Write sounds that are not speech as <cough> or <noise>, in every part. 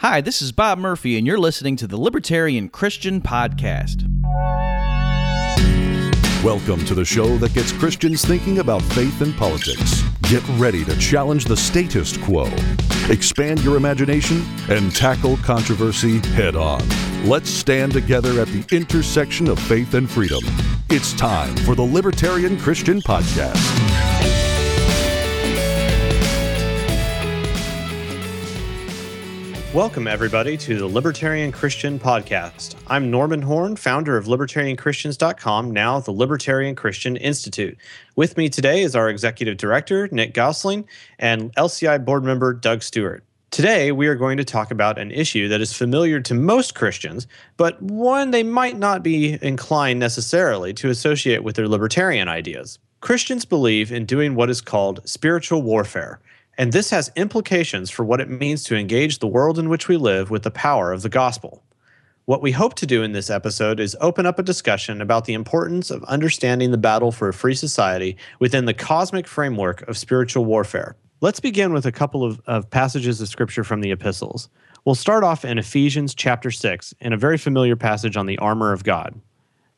Hi, this is Bob Murphy, and you're listening to the Libertarian Christian Podcast. Welcome to the show that gets Christians thinking about faith and politics. Get ready to challenge the status quo, expand your imagination, and tackle controversy head on. Let's stand together at the intersection of faith and freedom. It's time for the Libertarian Christian Podcast. Welcome, everybody, to the Libertarian Christian Podcast. I'm Norman Horn, founder of LibertarianChristians.com, now the Libertarian Christian Institute. With me today is our executive director, Nick Gausling, and LCI board member, Doug Stuart. Today, we are going to talk about an issue that is familiar to most Christians, but one they might not be inclined necessarily to associate with their libertarian ideas. Christians believe in doing what is called spiritual warfare and this has implications for what it means to engage the world in which we live with the power of the gospel. What we hope to do in this episode is open up a discussion about the importance of understanding the battle for a free society within the cosmic framework of spiritual warfare. Let's begin with a couple of, of passages of scripture from the epistles. We'll start off in Ephesians chapter 6 in a very familiar passage on the armor of God.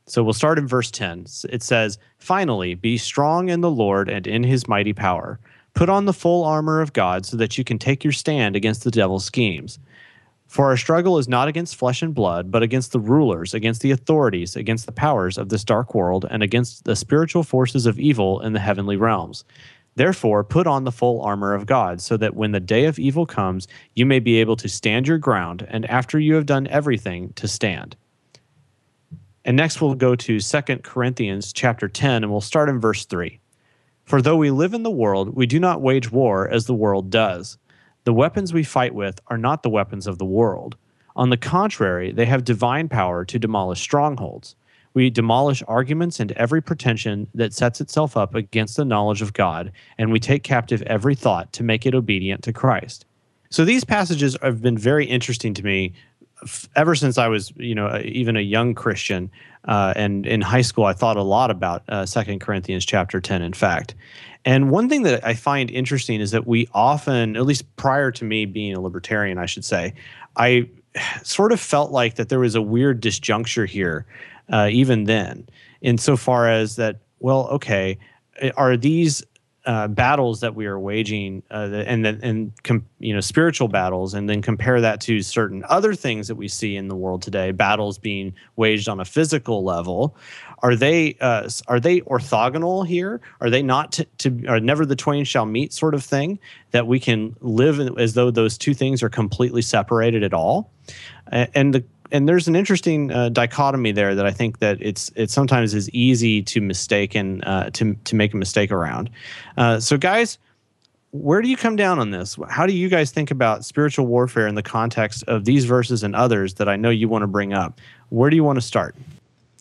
So we'll start in verse 10. It says, Finally, be strong in the Lord and in his mighty power. Put on the full armor of God so that you can take your stand against the devil's schemes. For our struggle is not against flesh and blood, but against the rulers, against the authorities, against the powers of this dark world, and against the spiritual forces of evil in the heavenly realms. Therefore, put on the full armor of God, so that when the day of evil comes, you may be able to stand your ground, and after you have done everything, to stand. And next we'll go to 2 Corinthians chapter 10, and we'll start in verse 3. For though we live in the world, we do not wage war as the world does. The weapons we fight with are not the weapons of the world. On the contrary, they have divine power to demolish strongholds. We demolish arguments and every pretension that sets itself up against the knowledge of God, and we take captive every thought to make it obedient to Christ. So these passages have been very interesting to me ever since I was, you know, even a young Christian, uh, and in high school, I thought a lot about uh, Second Corinthians chapter ten. In fact, and one thing that I find interesting is that we often, at least prior to me being a libertarian, I should say, I <sighs> sort of felt like that there was a weird disjuncture here, uh, even then, insofar as that, well, okay, are these uh, battles that we are waging, uh, and then and com- you know spiritual battles, and then compare that to certain other things that we see in the world today, battles being waged on a physical level. Are they uh, are they orthogonal here? Are they not to, to never the twain shall meet sort of thing that we can live as though those two things are completely separated at all? And the and there's an interesting uh, dichotomy there that I think that it's it sometimes is easy to mistake and uh, to to make a mistake around. Uh, so, guys, where do you come down on this? How do you guys think about spiritual warfare in the context of these verses and others that I know you want to bring up? Where do you want to start?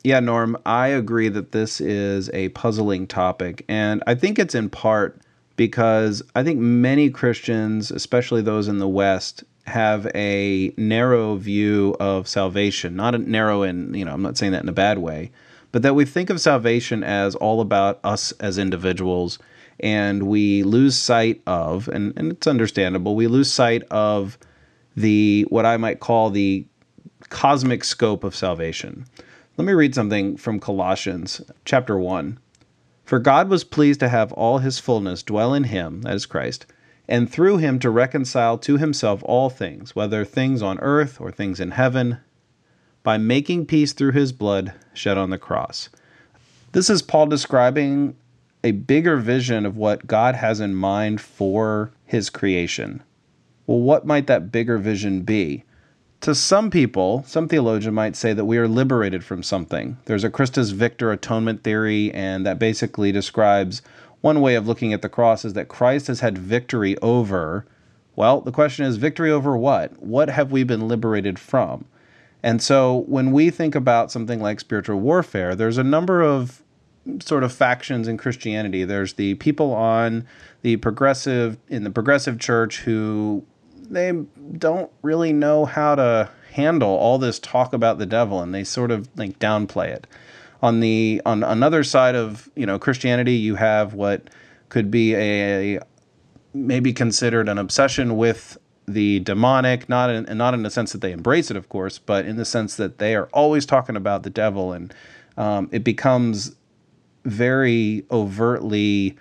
Yeah, Norm, I agree that this is a puzzling topic, and I think it's in part because I think many Christians, especially those in the West, have a narrow view of salvation, not a narrow in, you know, I'm not saying that in a bad way, but that we think of salvation as all about us as individuals and we lose sight of, and, and it's understandable, we lose sight of the, what I might call the cosmic scope of salvation. Let me read something from Colossians chapter 1. For God was pleased to have all his fullness dwell in him, that is Christ and through him to reconcile to himself all things, whether things on earth or things in heaven, by making peace through his blood shed on the cross. This is Paul describing a bigger vision of what God has in mind for his creation. Well, what might that bigger vision be? To some people, some theologian might say that we are liberated from something. There's a Christus Victor atonement theory, and that basically describes one way of looking at the cross is that Christ has had victory over. Well, the question is victory over what? What have we been liberated from? And so when we think about something like spiritual warfare, there's a number of sort of factions in Christianity. There's the people on the progressive in the progressive church who they don't really know how to handle all this talk about the devil and they sort of like downplay it on the on another side of you know Christianity, you have what could be a, maybe considered an obsession with the demonic, not in not in the sense that they embrace it, of course, but in the sense that they are always talking about the devil, and um, it becomes very overtly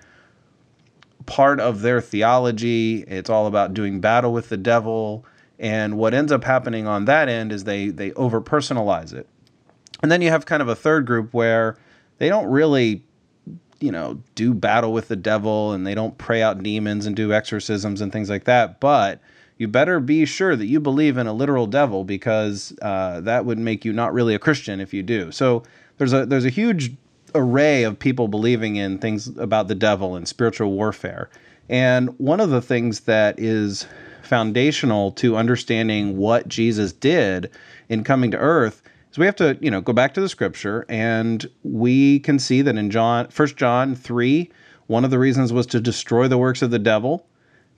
part of their theology. It's all about doing battle with the devil, and what ends up happening on that end is they they over personalize it, and then you have kind of a third group where they don't really you know, do battle with the devil and they don't pray out demons and do exorcisms and things like that. But you better be sure that you believe in a literal devil because uh, that would make you not really a Christian if you do. So there's a there's a huge array of people believing in things about the devil and spiritual warfare. And one of the things that is foundational to understanding what Jesus did in coming to earth so we have to, you know, go back to the scripture and we can see that in John, First John 3, one of the reasons was to destroy the works of the devil,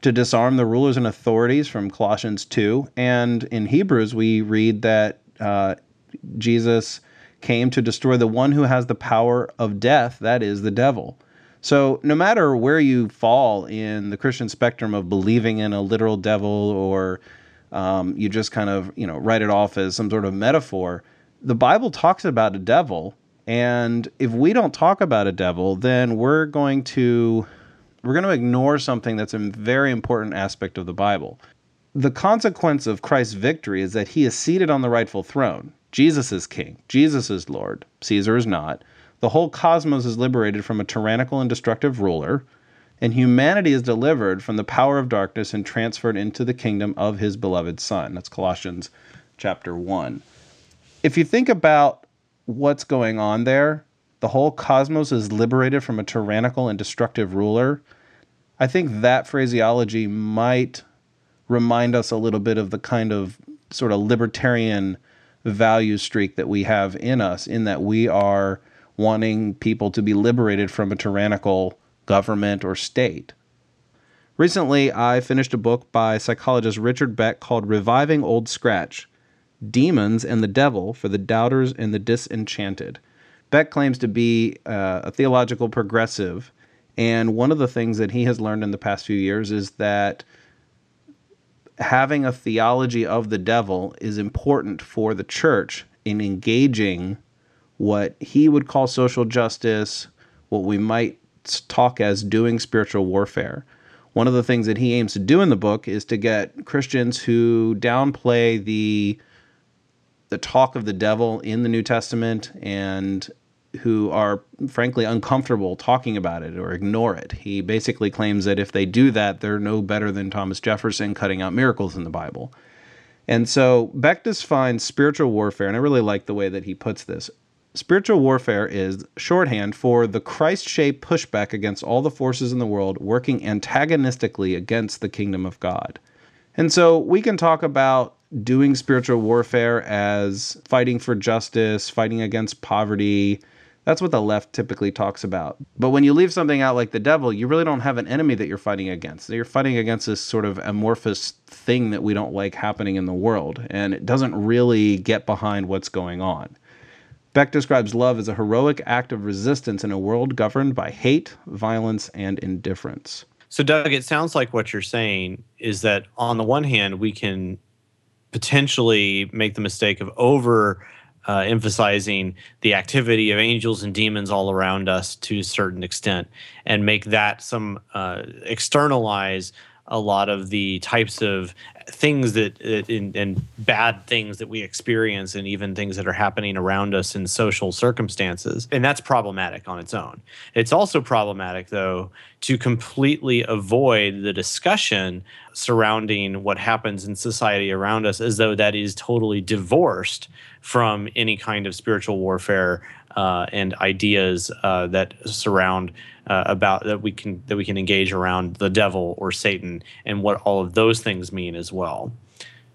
to disarm the rulers and authorities from Colossians 2. And in Hebrews, we read that uh, Jesus came to destroy the one who has the power of death, that is, the devil. So, no matter where you fall in the Christian spectrum of believing in a literal devil or um, you just kind of, you know, write it off as some sort of metaphor, the Bible talks about a devil, and if we don't talk about a devil, then we're going to we're going to ignore something that's a very important aspect of the Bible. The consequence of Christ's victory is that he is seated on the rightful throne. Jesus is king. Jesus is Lord. Caesar is not. The whole cosmos is liberated from a tyrannical and destructive ruler, and humanity is delivered from the power of darkness and transferred into the kingdom of his beloved Son. That's Colossians chapter 1 if you think about what's going on there, the whole cosmos is liberated from a tyrannical and destructive ruler. I think that phraseology might remind us a little bit of the kind of sort of libertarian value streak that we have in us, in that we are wanting people to be liberated from a tyrannical government or state. Recently, I finished a book by psychologist Richard Beck called Reviving Old Scratch demons and the devil for the doubters and the disenchanted. Beck claims to be uh, a theological progressive, and one of the things that he has learned in the past few years is that having a theology of the devil is important for the church in engaging what he would call social justice, what we might talk as doing spiritual warfare. One of the things that he aims to do in the book is to get Christians who downplay the the talk of the devil in the New Testament and who are frankly uncomfortable talking about it or ignore it. He basically claims that if they do that, they're no better than Thomas Jefferson cutting out miracles in the Bible. And so Beck defines spiritual warfare, and I really like the way that he puts this. Spiritual warfare is shorthand for the Christ shaped pushback against all the forces in the world working antagonistically against the kingdom of God. And so we can talk about doing spiritual warfare as fighting for justice, fighting against poverty. That's what the left typically talks about. But when you leave something out like the devil, you really don't have an enemy that you're fighting against. You're fighting against this sort of amorphous thing that we don't like happening in the world, and it doesn't really get behind what's going on. Beck describes love as a heroic act of resistance in a world governed by hate, violence, and indifference. So, Doug, it sounds like what you're saying is that on the one hand, we can potentially make the mistake of over uh, emphasizing the activity of angels and demons all around us to a certain extent and make that some uh, externalize a lot of the types of things that uh, in, and bad things that we experience and even things that are happening around us in social circumstances. And that's problematic on its own. It's also problematic though to completely avoid the discussion surrounding what happens in society around us as though that is totally divorced from any kind of spiritual warfare uh, and ideas uh, that surround uh, about that we can that we can engage around the devil or Satan and what all of those things mean as well.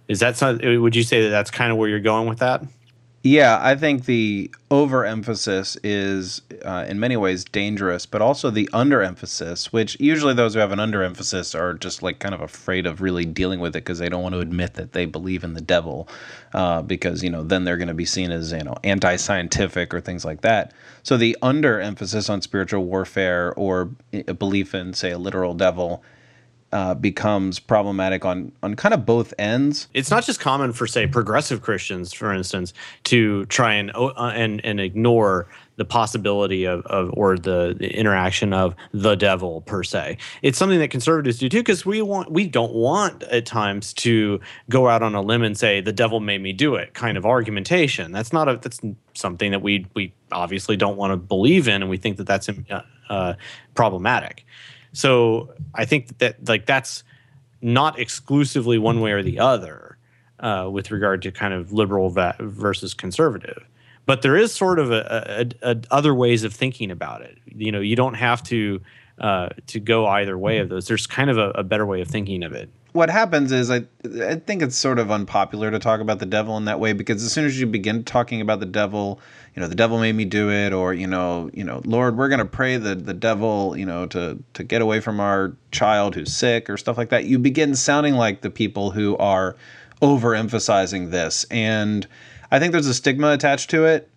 Is that something? Would you say that that's kind of where you're going with that? Yeah, I think the overemphasis is uh, in many ways dangerous, but also the underemphasis, which usually those who have an underemphasis are just like kind of afraid of really dealing with it because they don't want to admit that they believe in the devil, uh, because you know then they're going to be seen as you know anti-scientific or things like that. So the underemphasis on spiritual warfare or a belief in say a literal devil uh, becomes problematic on on kind of both ends. It's not just common for say progressive Christians, for instance, to try and uh, and and ignore the possibility of, of or the, the, interaction of the devil per se. It's something that conservatives do too because we want we don't want at times to go out on a limb and say the devil made me do it kind of argumentation. That's not a that's something that we we obviously don't want to believe in and we think that that's uh, uh, problematic. So I think that like that's not exclusively one way or the other uh, with regard to kind of liberal versus conservative but there is sort of a, a, a, other ways of thinking about it. You know, you don't have to uh, to go either way of those. There's kind of a, a, better way of thinking of it. What happens is I I think it's sort of unpopular to talk about the devil in that way because as soon as you begin talking about the devil, you know, the devil made me do it, or you know, you know, Lord, we're gonna pray the the devil, you know, to to get away from our child who's sick or stuff like that. You begin sounding like the people who are overemphasizing this and I think there's a stigma attached to it.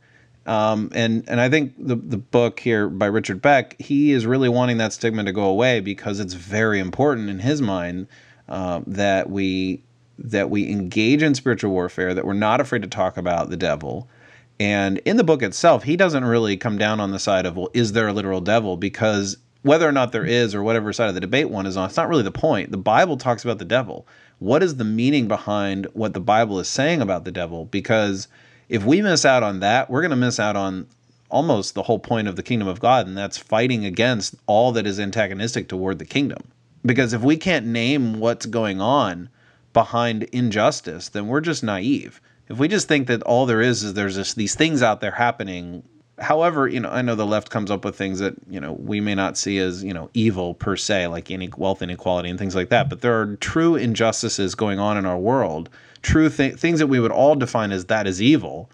Um, and and I think the the book here by Richard Beck, he is really wanting that stigma to go away because it's very important in his mind uh, that we that we engage in spiritual warfare, that we're not afraid to talk about the devil. And in the book itself, he doesn't really come down on the side of well, is there a literal devil? Because whether or not there is, or whatever side of the debate one is on, it's not really the point. The Bible talks about the devil what is the meaning behind what the Bible is saying about the devil? Because if we miss out on that, we're going to miss out on almost the whole point of the kingdom of God, and that's fighting against all that is antagonistic toward the kingdom. Because if we can't name what's going on behind injustice, then we're just naive. If we just think that all there is is there's these things out there happening however, you know, I know the left comes up with things that you know we may not see as you know evil per se, like any wealth inequality and things like that. But there are true injustices going on in our world, true th- things that we would all define as that is evil.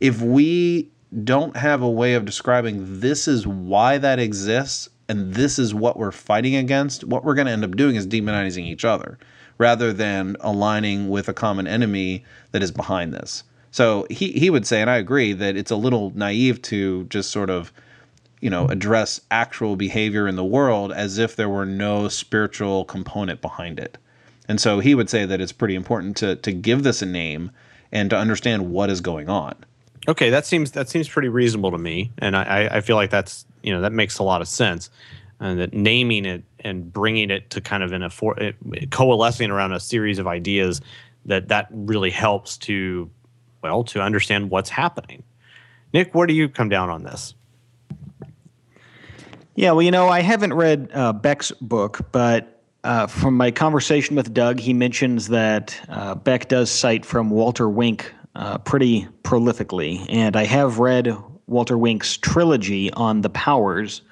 If we don't have a way of describing this is why that exists and this is what we're fighting against, what we're going to end up doing is demonizing each other rather than aligning with a common enemy that is behind this. So he, he would say, and I agree, that it's a little naive to just sort of, you know, address actual behavior in the world as if there were no spiritual component behind it. And so he would say that it's pretty important to, to give this a name and to understand what is going on. Okay, that seems that seems pretty reasonable to me, and I, I feel like that's you know that makes a lot of sense, and that naming it and bringing it to kind of in a for, coalescing around a series of ideas that that really helps to well, to understand what's happening. Nick, where do you come down on this? Yeah, well, you know, I haven't read uh, Beck's book, but uh, from my conversation with Doug, he mentions that uh, Beck does cite from Walter Wink uh, pretty prolifically. And I have read Walter Wink's trilogy on the powers,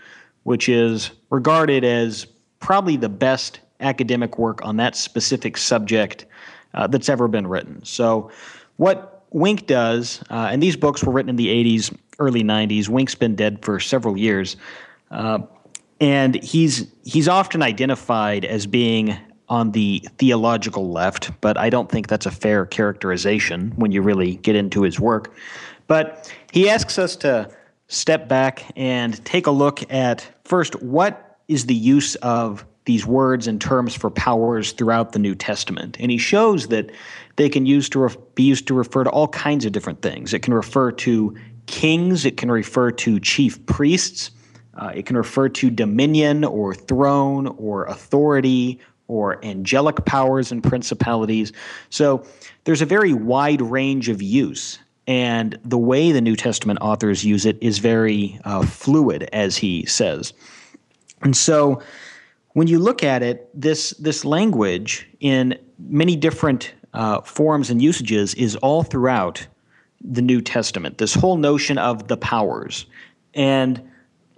which is regarded as probably the best academic work on that specific subject uh, that's ever been written. So, what Wink does, uh, and these books were written in the 80s, early 90s. Wink's been dead for several years. Uh, and he's he's often identified as being on the theological left, but I don't think that's a fair characterization when you really get into his work. But he asks us to step back and take a look at first what is the use of these words and terms for powers throughout the New Testament. And he shows that they can use to ref- be used to refer to all kinds of different things. It can refer to kings, it can refer to chief priests, uh, it can refer to dominion or throne or authority or angelic powers and principalities. So there's a very wide range of use. And the way the New Testament authors use it is very uh, fluid, as he says. And so when you look at it, this this language in many different uh, forms and usages is all throughout the New Testament. This whole notion of the powers, and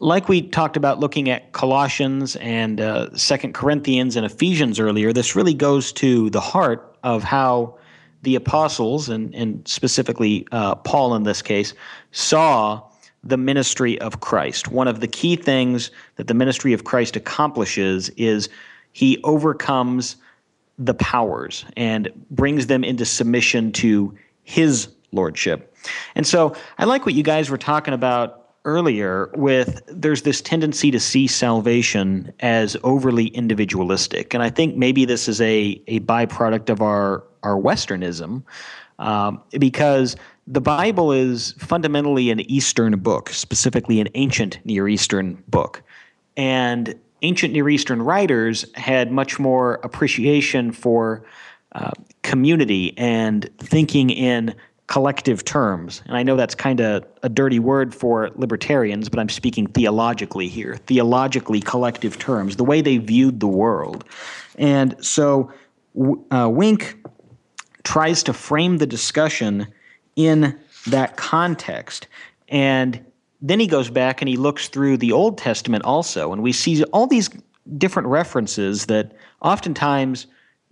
like we talked about looking at Colossians and uh, Second Corinthians and Ephesians earlier, this really goes to the heart of how the apostles and and specifically uh, Paul in this case saw the ministry of Christ. One of the key things that the ministry of Christ accomplishes is he overcomes the powers and brings them into submission to his lordship. And so I like what you guys were talking about earlier with there's this tendency to see salvation as overly individualistic, and I think maybe this is a a byproduct of our our Westernism, um, because the Bible is fundamentally an Eastern book, specifically an ancient Near Eastern book, and ancient Near Eastern writers had much more appreciation for uh, community and thinking in collective terms. And I know that's kind of a dirty word for libertarians, but I'm speaking theologically here. Theologically, collective terms, the way they viewed the world. And so uh, Wink tries to frame the discussion in that context. And then he goes back and he looks through the Old Testament also, and we see all these different references that oftentimes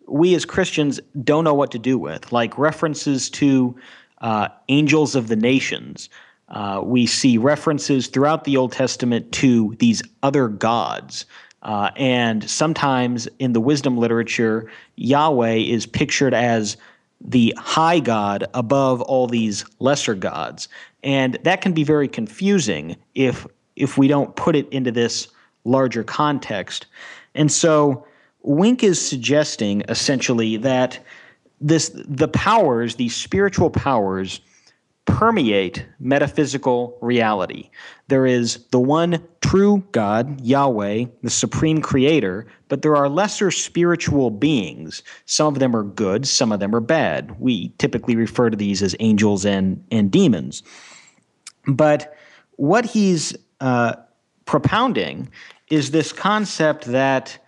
we as Christians don't know what to do with, like references to uh, angels of the nations. Uh, we see references throughout the Old Testament to these other gods. Uh, and sometimes in the wisdom literature, Yahweh is pictured as the high God above all these lesser gods. And that can be very confusing if, if we don't put it into this larger context. And so Wink is suggesting essentially that this the powers, these spiritual powers, permeate metaphysical reality. There is the one true God, Yahweh, the supreme creator, but there are lesser spiritual beings. Some of them are good, some of them are bad. We typically refer to these as angels and, and demons. But what he's uh, propounding is this concept that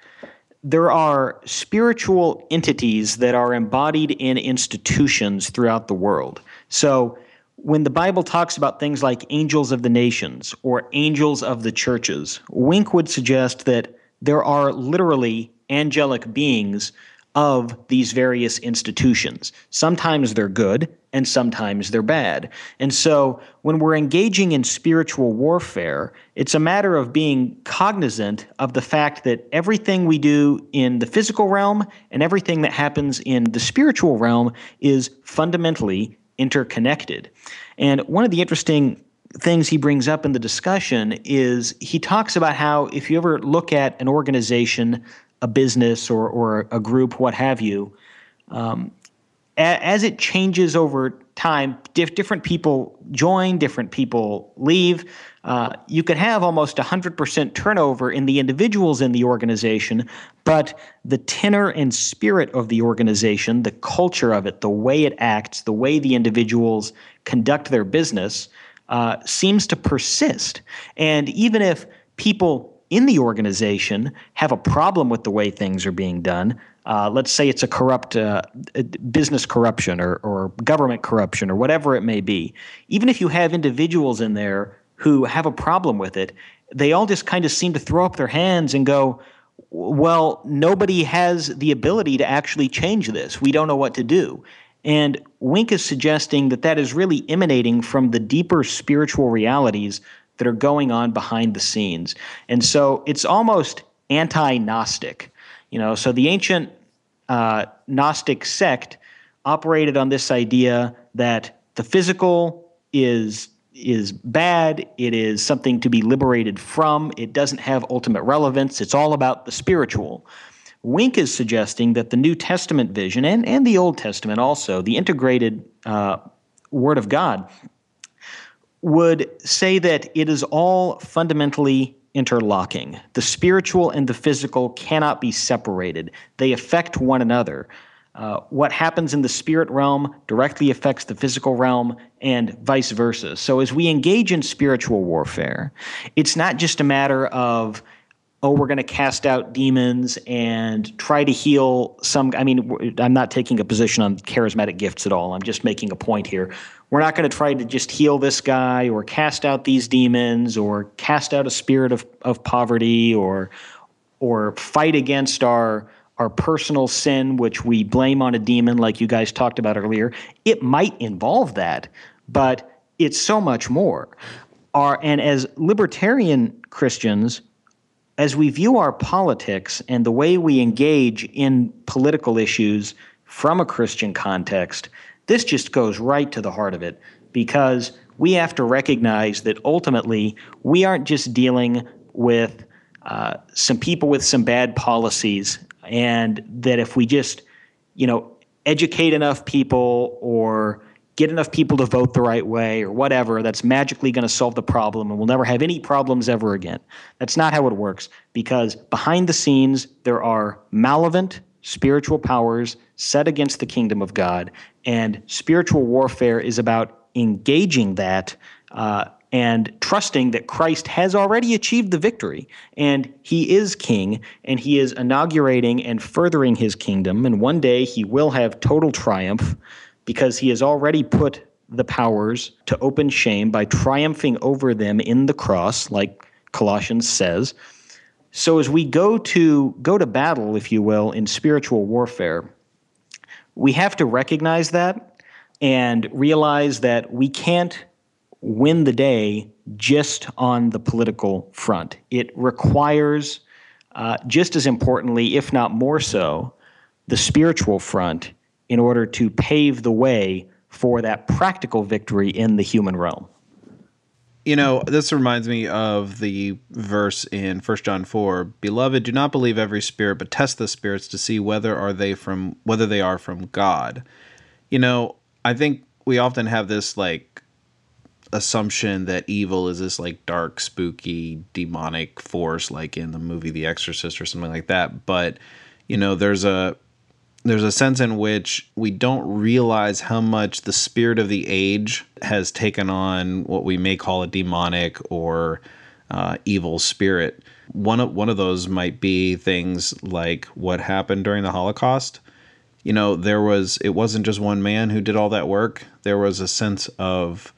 there are spiritual entities that are embodied in institutions throughout the world. So when the Bible talks about things like angels of the nations or angels of the churches, Wink would suggest that there are literally angelic beings of these various institutions. Sometimes they're good and sometimes they're bad. And so when we're engaging in spiritual warfare, it's a matter of being cognizant of the fact that everything we do in the physical realm and everything that happens in the spiritual realm is fundamentally interconnected. And one of the interesting things he brings up in the discussion is he talks about how if you ever look at an organization a business or, or a group, what have you, um, as it changes over time, diff- different people join, different people leave. Uh, you could have almost 100% turnover in the individuals in the organization, but the tenor and spirit of the organization, the culture of it, the way it acts, the way the individuals conduct their business, uh, seems to persist. And even if people in the organization have a problem with the way things are being done, uh, let's say it's a corrupt uh, business corruption or, or government corruption or whatever it may be, even if you have individuals in there who have a problem with it, they all just kind of seem to throw up their hands and go, well, nobody has the ability to actually change this. We don't know what to do. And Wink is suggesting that that is really emanating from the deeper spiritual realities that are going on behind the scenes. And so it's almost anti Gnostic. You know, so the ancient uh, Gnostic sect operated on this idea that the physical is is bad. It is something to be liberated from. It doesn't have ultimate relevance. It's all about the spiritual. Wink is suggesting that the New Testament vision and, and the Old Testament also, the integrated uh, Word of God, would say that it is all fundamentally interlocking. The spiritual and the physical cannot be separated, they affect one another. Uh, what happens in the spirit realm directly affects the physical realm and vice versa. So, as we engage in spiritual warfare, it's not just a matter of oh, we're going to cast out demons and try to heal some. I mean, I'm not taking a position on charismatic gifts at all. I'm just making a point here. We're not going to try to just heal this guy or cast out these demons or cast out a spirit of, of poverty or or fight against our our personal sin, which we blame on a demon, like you guys talked about earlier. It might involve that, but it's so much more. Our, and as libertarian Christians, as we view our politics and the way we engage in political issues from a Christian context, this just goes right to the heart of it because we have to recognize that ultimately we aren't just dealing with uh, some people with some bad policies, and that if we just, you know, educate enough people or get enough people to vote the right way or whatever, that's magically going to solve the problem and we'll never have any problems ever again. That's not how it works because behind the scenes, there are malevolent spiritual powers set against the kingdom of God, and spiritual warfare is about engaging that. Uh, and trusting that Christ has already achieved the victory and he is king and he is inaugurating and furthering his kingdom. And one day he will have total triumph because he has already put the powers to open shame by triumphing over them in the cross, like Colossians says. So as we go to go to battle, if you will, in spiritual warfare, we have to recognize that and realize that we can't win the day just on the political front. It requires, uh, just as importantly, if not more so, the spiritual front in order to pave the way for that practical victory in the human realm. You know, this reminds me of the verse in 1 John 4, "Beloved, do not believe every spirit, but test the spirits to see whether are they from whether they are from God." You know, I think we often have this like assumption that evil is this like dark, spooky, demonic force like in the movie The Exorcist or something like that, but you know, there's a there's a sense in which we don't realize how much the spirit of the age has taken on what we may call a demonic or uh, evil spirit. One of one of those might be things like what happened during the Holocaust. You know, there was it wasn't just one man who did all that work. There was a sense of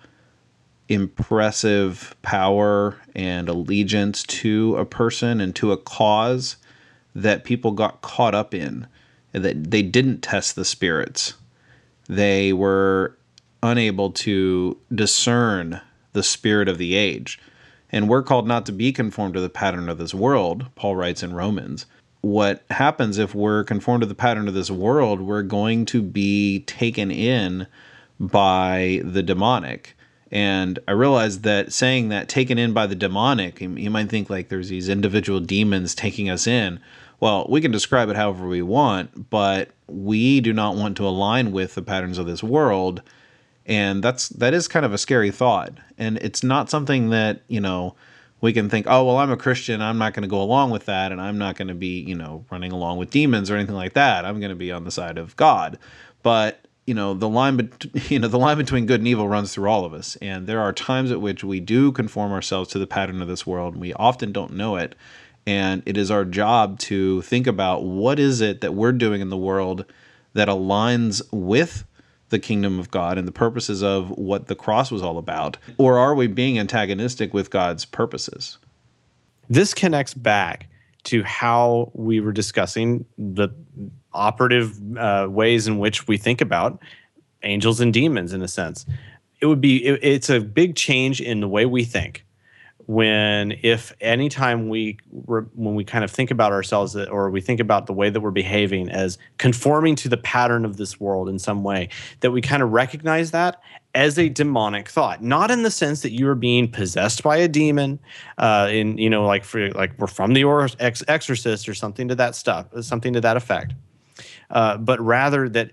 impressive power and allegiance to a person and to a cause that people got caught up in that they didn't test the spirits. They were unable to discern the spirit of the age. And we're called not to be conformed to the pattern of this world, Paul writes in Romans. What happens if we're conformed to the pattern of this world, we're going to be taken in by the demonic. And I realized that saying that taken in by the demonic, you might think like there's these individual demons taking us in. Well, we can describe it however we want, but we do not want to align with the patterns of this world. And that's that is kind of a scary thought. And it's not something that, you know, we can think, oh, well, I'm a Christian. I'm not going to go along with that. And I'm not going to be, you know, running along with demons or anything like that. I'm going to be on the side of God. But you know the line bet- <laughs> you know the line between good and evil runs through all of us and there are times at which we do conform ourselves to the pattern of this world and we often don't know it and it is our job to think about what is it that we're doing in the world that aligns with the kingdom of God and the purposes of what the cross was all about or are we being antagonistic with God's purposes? This connects back to how we were discussing the operative uh, ways in which we think about angels and demons in a sense. It would be it, it's a big change in the way we think when if anytime we when we kind of think about ourselves or we think about the way that we're behaving as conforming to the pattern of this world in some way that we kind of recognize that as a demonic thought. Not in the sense that you are being possessed by a demon uh in you know like for like we're from the or ex- exorcist or something to that stuff something to that effect uh, but rather that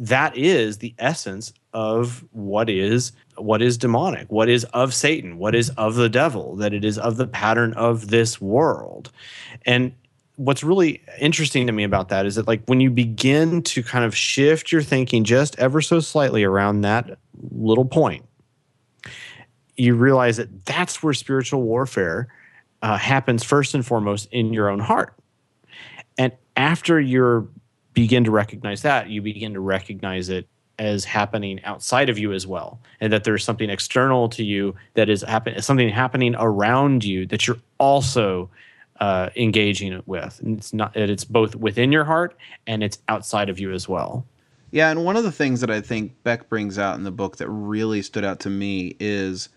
that is the essence of what is what is demonic what is of satan what is of the devil that it is of the pattern of this world. And what's really interesting to me about that is that like when you begin to kind of shift your thinking just ever so slightly around that little point you realize that that's where spiritual warfare uh, happens first and foremost in your own heart. And after you're begin to recognize that, you begin to recognize it as happening outside of you as well, and that there's something external to you that is happen something happening around you that you're also uh, engaging with. And it's not it's both within your heart and it's outside of you as well. Yeah, and one of the things that I think Beck brings out in the book that really stood out to me is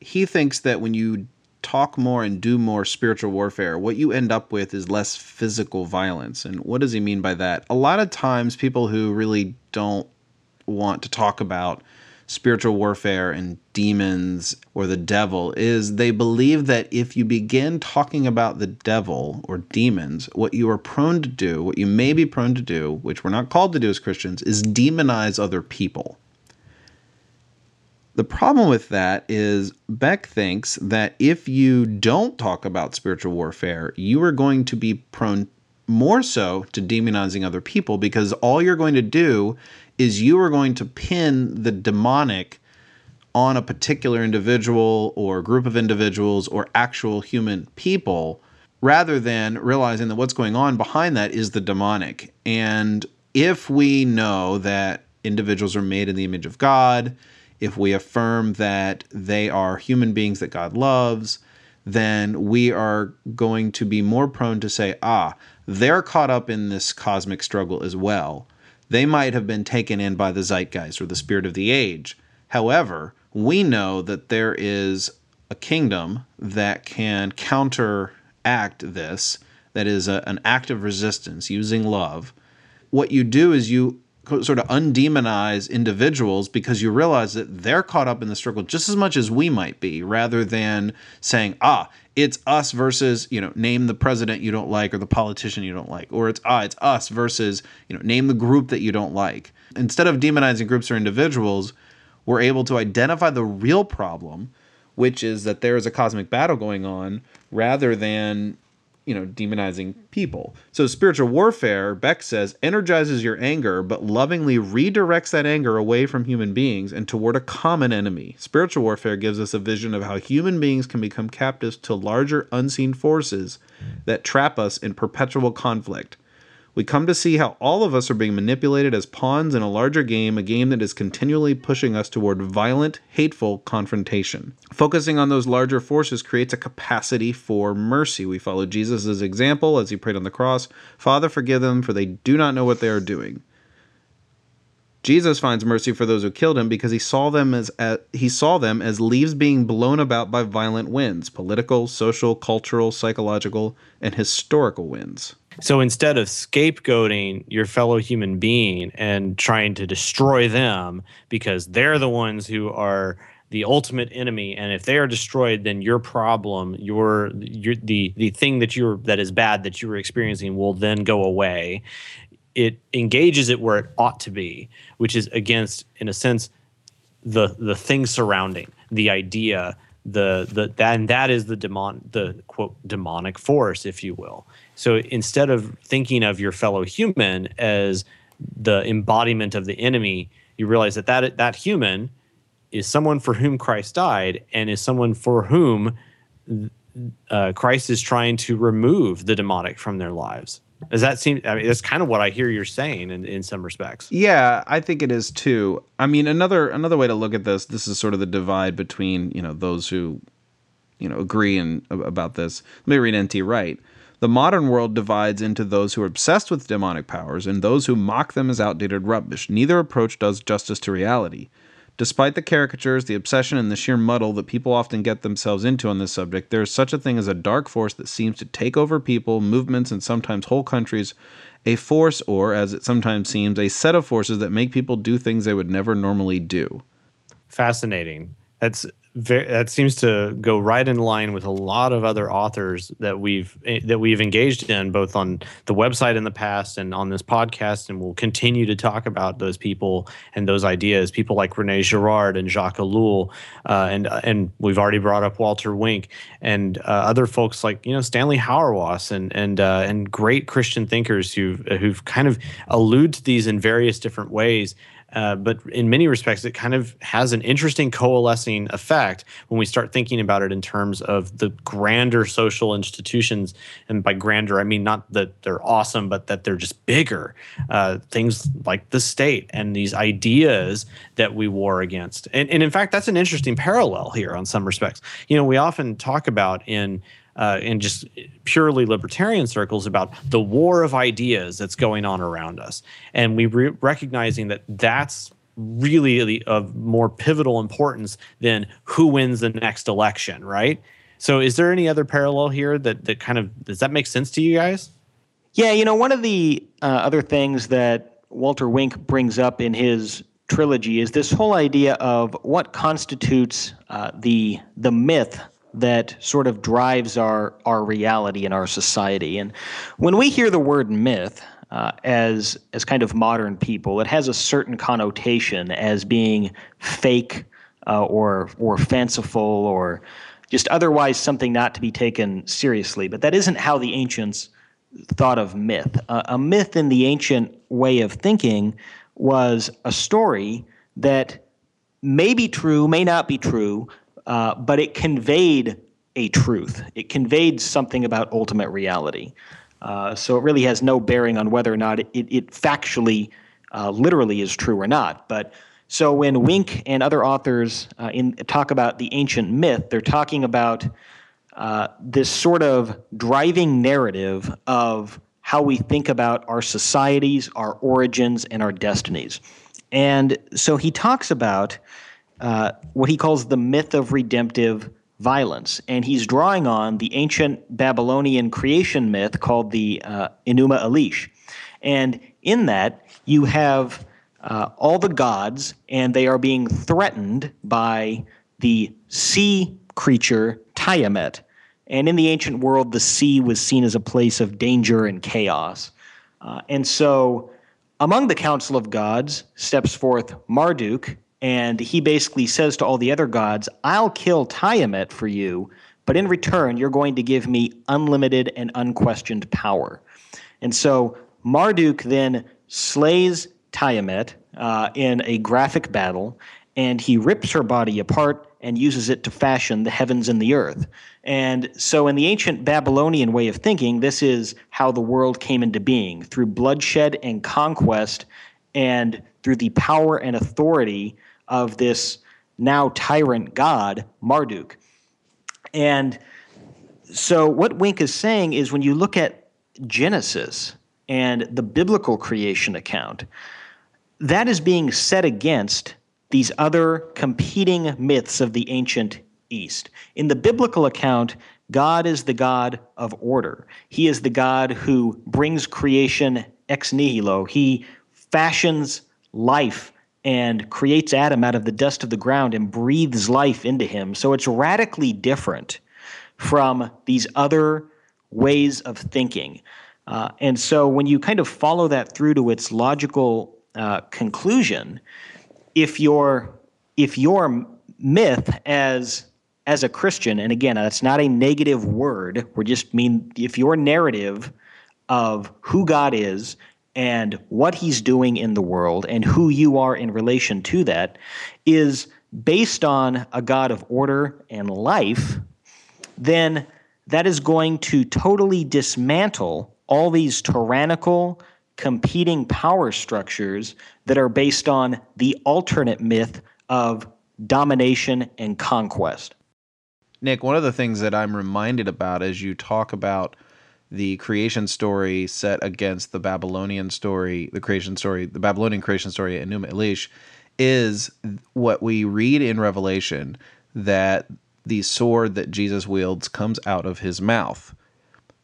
he thinks that when you talk more and do more spiritual warfare, what you end up with is less physical violence. And what does he mean by that? A lot of times, people who really don't want to talk about spiritual warfare and demons or the devil is they believe that if you begin talking about the devil or demons, what you are prone to do, what you may be prone to do, which we're not called to do as Christians, is demonize other people. The problem with that is Beck thinks that if you don't talk about spiritual warfare, you are going to be prone more so to demonizing other people because all you're going to do is you are going to pin the demonic on a particular individual or group of individuals or actual human people rather than realizing that what's going on behind that is the demonic. And if we know that individuals are made in the image of God, if we affirm that they are human beings that God loves, then we are going to be more prone to say, ah, they're caught up in this cosmic struggle as well. They might have been taken in by the zeitgeist or the spirit of the age. However, we know that there is a kingdom that can counteract this, that is a, an act of resistance using love. What you do is you sort of undemonize individuals because you realize that they're caught up in the struggle just as much as we might be, rather than saying, ah, it's us versus, you know, name the president you don't like or the politician you don't like, or it's ah, it's us versus, you know, name the group that you don't like. Instead of demonizing groups or individuals, we're able to identify the real problem, which is that there is a cosmic battle going on, rather than you know, demonizing people. So spiritual warfare, Beck says, energizes your anger, but lovingly redirects that anger away from human beings and toward a common enemy. Spiritual warfare gives us a vision of how human beings can become captives to larger unseen forces that trap us in perpetual conflict. We come to see how all of us are being manipulated as pawns in a larger game, a game that is continually pushing us toward violent, hateful confrontation. Focusing on those larger forces creates a capacity for mercy. We follow Jesus' example as he prayed on the cross Father, forgive them, for they do not know what they are doing. Jesus finds mercy for those who killed him because he saw them as, as, he saw them as leaves being blown about by violent winds, political, social, cultural, psychological, and historical winds. So instead of scapegoating your fellow human being and trying to destroy them because they're the ones who are the ultimate enemy and if they are destroyed then your problem your your the the thing that you're that is bad that you're experiencing will then go away. It engages it where it ought to be which is against in a sense the the thing surrounding the idea the the that and that is the demon the quote demonic force if you will so instead of thinking of your fellow human as the embodiment of the enemy, you realize that that, that human is someone for whom Christ died and is someone for whom uh, Christ is trying to remove the demonic from their lives. Does that seem? I mean, that's kind of what I hear you're saying in, in some respects. Yeah, I think it is too. I mean, another another way to look at this. This is sort of the divide between you know those who, you know, agree and about this. Let me read N.T. Wright. The modern world divides into those who are obsessed with demonic powers and those who mock them as outdated rubbish. Neither approach does justice to reality. Despite the caricatures, the obsession, and the sheer muddle that people often get themselves into on this subject, there is such a thing as a dark force that seems to take over people, movements, and sometimes whole countries. A force, or as it sometimes seems, a set of forces that make people do things they would never normally do. Fascinating. That's very, that seems to go right in line with a lot of other authors that we've eh, that we've engaged in both on the website in the past and on this podcast and we'll continue to talk about those people and those ideas. People like Rene Girard and Jacques Ellul uh, and and we've already brought up Walter Wink and uh, other folks like you know Stanley Hauerwas and and uh, and great Christian thinkers who've who've kind of allude to these in various different ways uh, but in many respects, it kind of has an interesting coalescing effect when we start thinking about it in terms of the grander social institutions. And by grander, I mean not that they're awesome, but that they're just bigger. Uh, things like the state and these ideas that we war against. And, and in fact, that's an interesting parallel here on some respects. You know, we often talk about in uh, in just purely libertarian circles about the war of ideas that's going on around us, and we re- recognizing that that's really of more pivotal importance than who wins the next election, right? So, is there any other parallel here that that kind of does that make sense to you guys? Yeah, you know, one of the uh, other things that Walter Wink brings up in his trilogy is this whole idea of what constitutes uh, the the myth that sort of drives our our reality in our society. And when we hear the word myth, uh, as as kind of modern people, it has a certain connotation as being fake uh, or or fanciful or just otherwise something not to be taken seriously. But that isn't how the ancients thought of myth. Uh, a myth in the ancient way of thinking was a story that may be true, may not be true, uh, but it conveyed a truth. It conveyed something about ultimate reality. Uh, so it really has no bearing on whether or not it, it factually, uh, literally is true or not. But so when Wink and other authors uh, in, talk about the ancient myth, they're talking about uh, this sort of driving narrative of how we think about our societies, our origins, and our destinies. And so he talks about uh, what he calls the myth of redemptive violence. And he's drawing on the ancient Babylonian creation myth called the uh, Enuma Elish. And in that, you have uh, all the gods, and they are being threatened by the sea creature Tiamat. And in the ancient world, the sea was seen as a place of danger and chaos. Uh, and so, among the council of gods steps forth Marduk, and he basically says to all the other gods, I'll kill Tiamat for you, but in return, you're going to give me unlimited and unquestioned power. And so Marduk then slays Tiamat uh, in a graphic battle, and he rips her body apart and uses it to fashion the heavens and the earth. And so, in the ancient Babylonian way of thinking, this is how the world came into being through bloodshed and conquest, and through the power and authority of this now tyrant god, Marduk. And so, what Wink is saying is when you look at Genesis and the biblical creation account, that is being set against these other competing myths of the ancient East. In the biblical account, God is the God of order. He is the God who brings creation ex nihilo. He fashions life and creates Adam out of the dust of the ground and breathes life into him. So it's radically different from these other ways of thinking. Uh, and so when you kind of follow that through to its logical uh, conclusion, if your if your myth as as a Christian, and again, that's not a negative word. We're just mean if your narrative of who God is and what he's doing in the world and who you are in relation to that is based on a God of order and life, then that is going to totally dismantle all these tyrannical, competing power structures that are based on the alternate myth of domination and conquest. Nick, one of the things that I'm reminded about as you talk about the creation story set against the Babylonian story, the creation story, the Babylonian creation story, Enuma Elish, is what we read in Revelation that the sword that Jesus wields comes out of his mouth.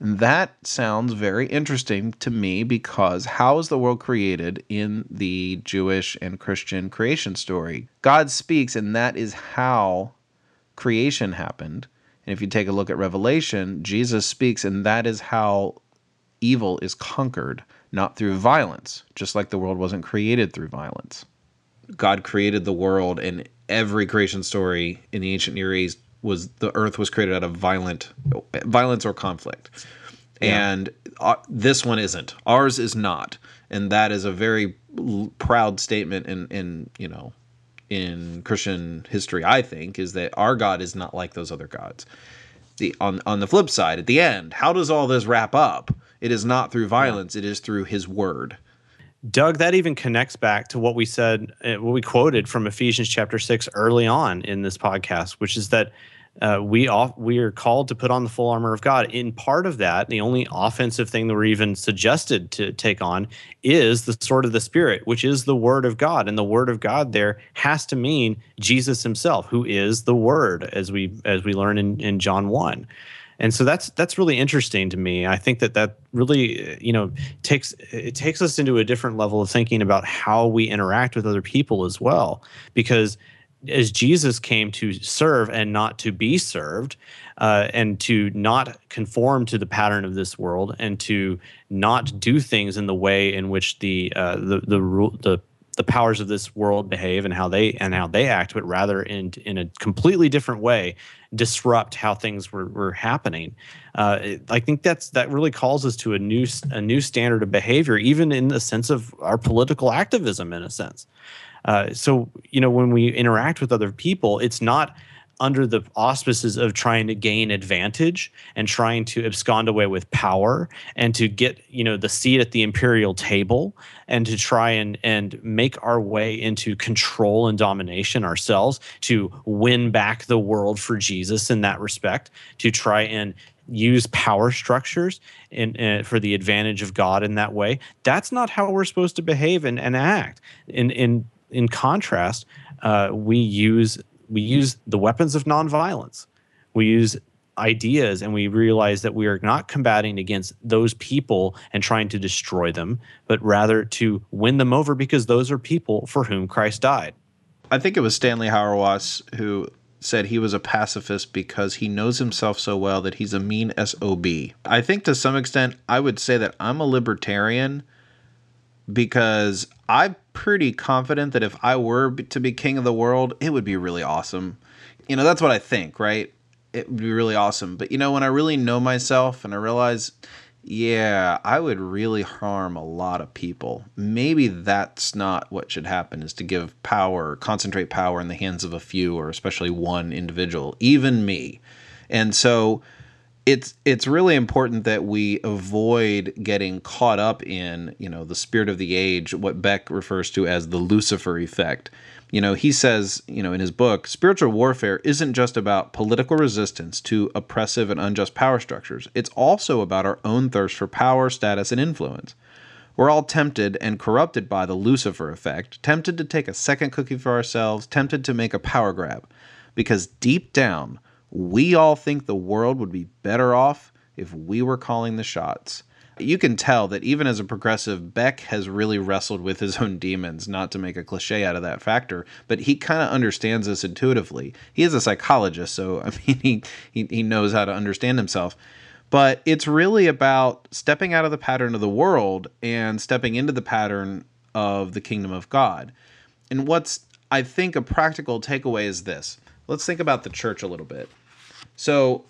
And that sounds very interesting to me because how is the world created in the Jewish and Christian creation story? God speaks, and that is how creation happened. And if you take a look at Revelation, Jesus speaks, and that is how evil is conquered, not through violence, just like the world wasn't created through violence. God created the world, and every creation story in the ancient Near East was the earth was created out of violent violence or conflict. Yeah. And uh, this one isn't. Ours is not. And that is a very proud statement in in, you know, in Christian history, I think, is that our God is not like those other gods. The on on the flip side, at the end, how does all this wrap up? It is not through violence; it is through His Word. Doug, that even connects back to what we said, uh, what we quoted from Ephesians chapter six early on in this podcast, which is that uh, we off, we are called to put on the full armor of God. In part of that, the only offensive thing that we're even suggested to take on is the sword of the Spirit, which is the Word of God, and the Word of God there has to mean Jesus Himself, who is the Word, as we as we learn in in John one. and so that's that's really interesting to me i think that that really you know takes it takes us into a different level of thinking about how we interact with other people as well because as jesus came to serve and not to be served uh, and to not conform to the pattern of this world and to not do things in the way in which the uh, the the the the powers of this world behave and how they and how they act, but rather in in a completely different way, disrupt how things were, were happening. Uh, I think that's that really calls us to a new a new standard of behavior, even in the sense of our political activism, in a sense. Uh, so you know, when we interact with other people, it's not under the auspices of trying to gain advantage and trying to abscond away with power and to get you know the seat at the imperial table and to try and and make our way into control and domination ourselves to win back the world for Jesus in that respect to try and use power structures in, in, for the advantage of God in that way. That's not how we're supposed to behave and, and act. In in in contrast uh, we use we use the weapons of nonviolence. We use ideas and we realize that we are not combating against those people and trying to destroy them, but rather to win them over because those are people for whom Christ died. I think it was Stanley Hauerwas who said he was a pacifist because he knows himself so well that he's a mean SOB. I think to some extent, I would say that I'm a libertarian because I'm pretty confident that if I were to be king of the world, it would be really awesome. You know, that's what I think, right? It would be really awesome. But you know, when I really know myself and I realize, yeah, I would really harm a lot of people. Maybe that's not what should happen is to give power, concentrate power in the hands of a few or especially one individual, even me. And so it's it's really important that we avoid getting caught up in you know the spirit of the age what beck refers to as the lucifer effect. You know he says you know in his book spiritual warfare isn't just about political resistance to oppressive and unjust power structures. It's also about our own thirst for power status and influence. We're all tempted and corrupted by the lucifer effect tempted to take a second cookie for ourselves tempted to make a power grab. Because deep down we all think the world would be better off if we were calling the shots. You can tell that even as a progressive, Beck has really wrestled with his <laughs> own demons, not to make a cliche out of that factor, but he kind of understands this intuitively. He is a psychologist, so <laughs> I mean, he, he, he knows how to understand himself. But it's really about stepping out of the pattern of the world and stepping into the pattern of the kingdom of God. And what's, I think, a practical takeaway is this. Let's think about the church a little bit. So,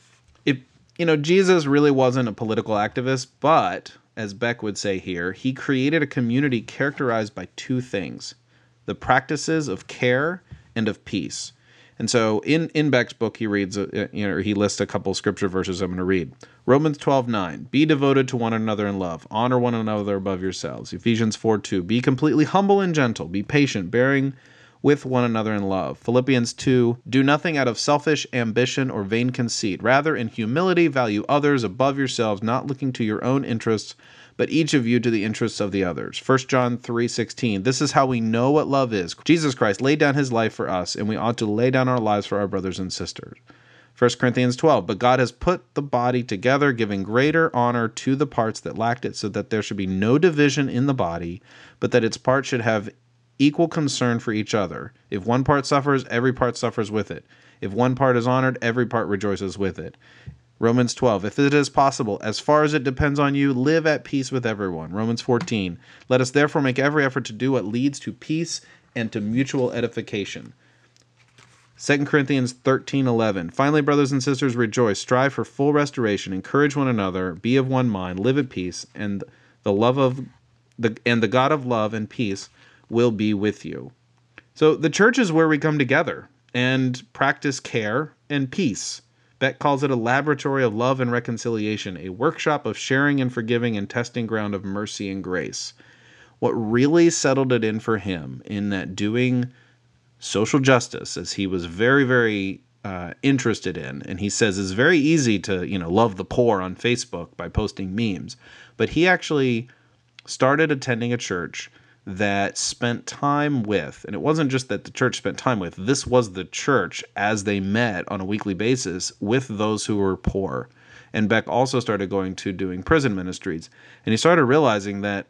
if you know, Jesus really wasn't a political activist, but as Beck would say here, he created a community characterized by two things the practices of care and of peace. And so in, in Beck's book, he reads, uh, you know, he lists a couple scripture verses I'm going to read. Romans 12, 9. Be devoted to one another in love. Honor one another above yourselves. Ephesians 4, 2. Be completely humble and gentle. Be patient, bearing with one another in love. Philippians 2 Do nothing out of selfish ambition or vain conceit. Rather, in humility, value others above yourselves, not looking to your own interests, but each of you to the interests of the others. 1 John 3:16 This is how we know what love is. Jesus Christ laid down his life for us, and we ought to lay down our lives for our brothers and sisters. 1 Corinthians 12 But God has put the body together, giving greater honor to the parts that lacked it, so that there should be no division in the body, but that its parts should have equal concern for each other. If one part suffers, every part suffers with it. If one part is honored, every part rejoices with it. Romans 12. If it is possible, as far as it depends on you, live at peace with everyone. Romans 14. Let us therefore make every effort to do what leads to peace and to mutual edification. 2 Corinthians 13:11 Finally brothers and sisters rejoice strive for full restoration encourage one another be of one mind live at peace and the love of the and the God of love and peace will be with you. So the church is where we come together and practice care and peace. Beck calls it a laboratory of love and reconciliation, a workshop of sharing and forgiving and testing ground of mercy and grace. What really settled it in for him in that doing social justice, as he was very, very uh, interested in, and he says it's very easy to, you know, love the poor on Facebook by posting memes, but he actually started attending a church that spent time with, and it wasn't just that the church spent time with, this was the church as they met on a weekly basis with those who were poor. And Beck also started going to doing prison ministries. And he started realizing that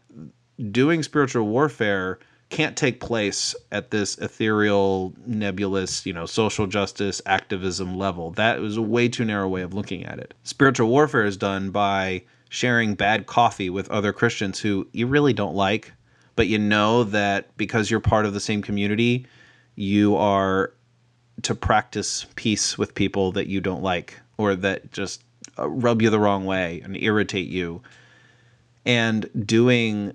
doing spiritual warfare can't take place at this ethereal, nebulous, you know, social justice activism level. That was a way too narrow way of looking at it. Spiritual warfare is done by sharing bad coffee with other Christians who you really don't like, but you know that because you're part of the same community, you are to practice peace with people that you don't like or that just uh, rub you the wrong way and irritate you. And doing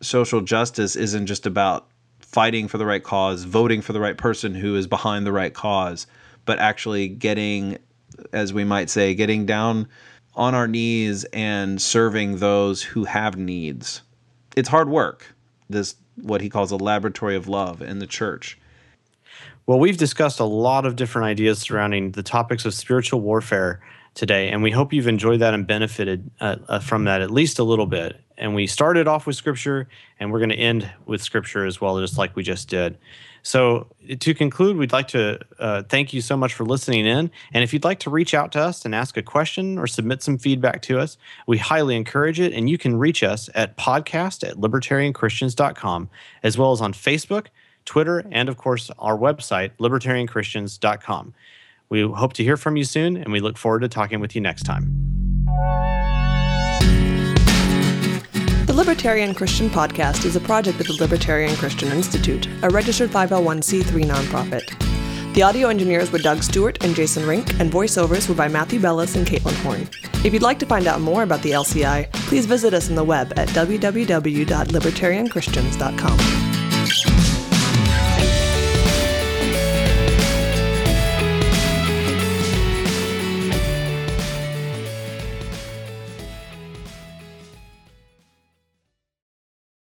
social justice isn't just about fighting for the right cause, voting for the right person who is behind the right cause, but actually getting, as we might say, getting down on our knees and serving those who have needs. It's hard work. This what he calls a laboratory of love in the church. Well, we've discussed a lot of different ideas surrounding the topics of spiritual warfare today, and we hope you've enjoyed that and benefited uh, uh, from that at least a little bit. And we started off with scripture, and we're going to end with scripture as well, just like we just did. So, to conclude, we'd like to uh, thank you so much for listening in. And if you'd like to reach out to us and ask a question or submit some feedback to us, we highly encourage it. And you can reach us at podcast at libertarianchristians.com, as well as on Facebook, Twitter, and of course, our website, libertarianchristians.com. We hope to hear from you soon, and we look forward to talking with you next time. The Libertarian Christian Podcast is a project of the Libertarian Christian Institute, a registered 501c3 nonprofit. The audio engineers were Doug Stuart and Jason Rink, and voiceovers were by Matthew Bellis and Caitlin Horn. If you'd like to find out more about the LCI, please visit us on the web at www.libertarianchristians.com.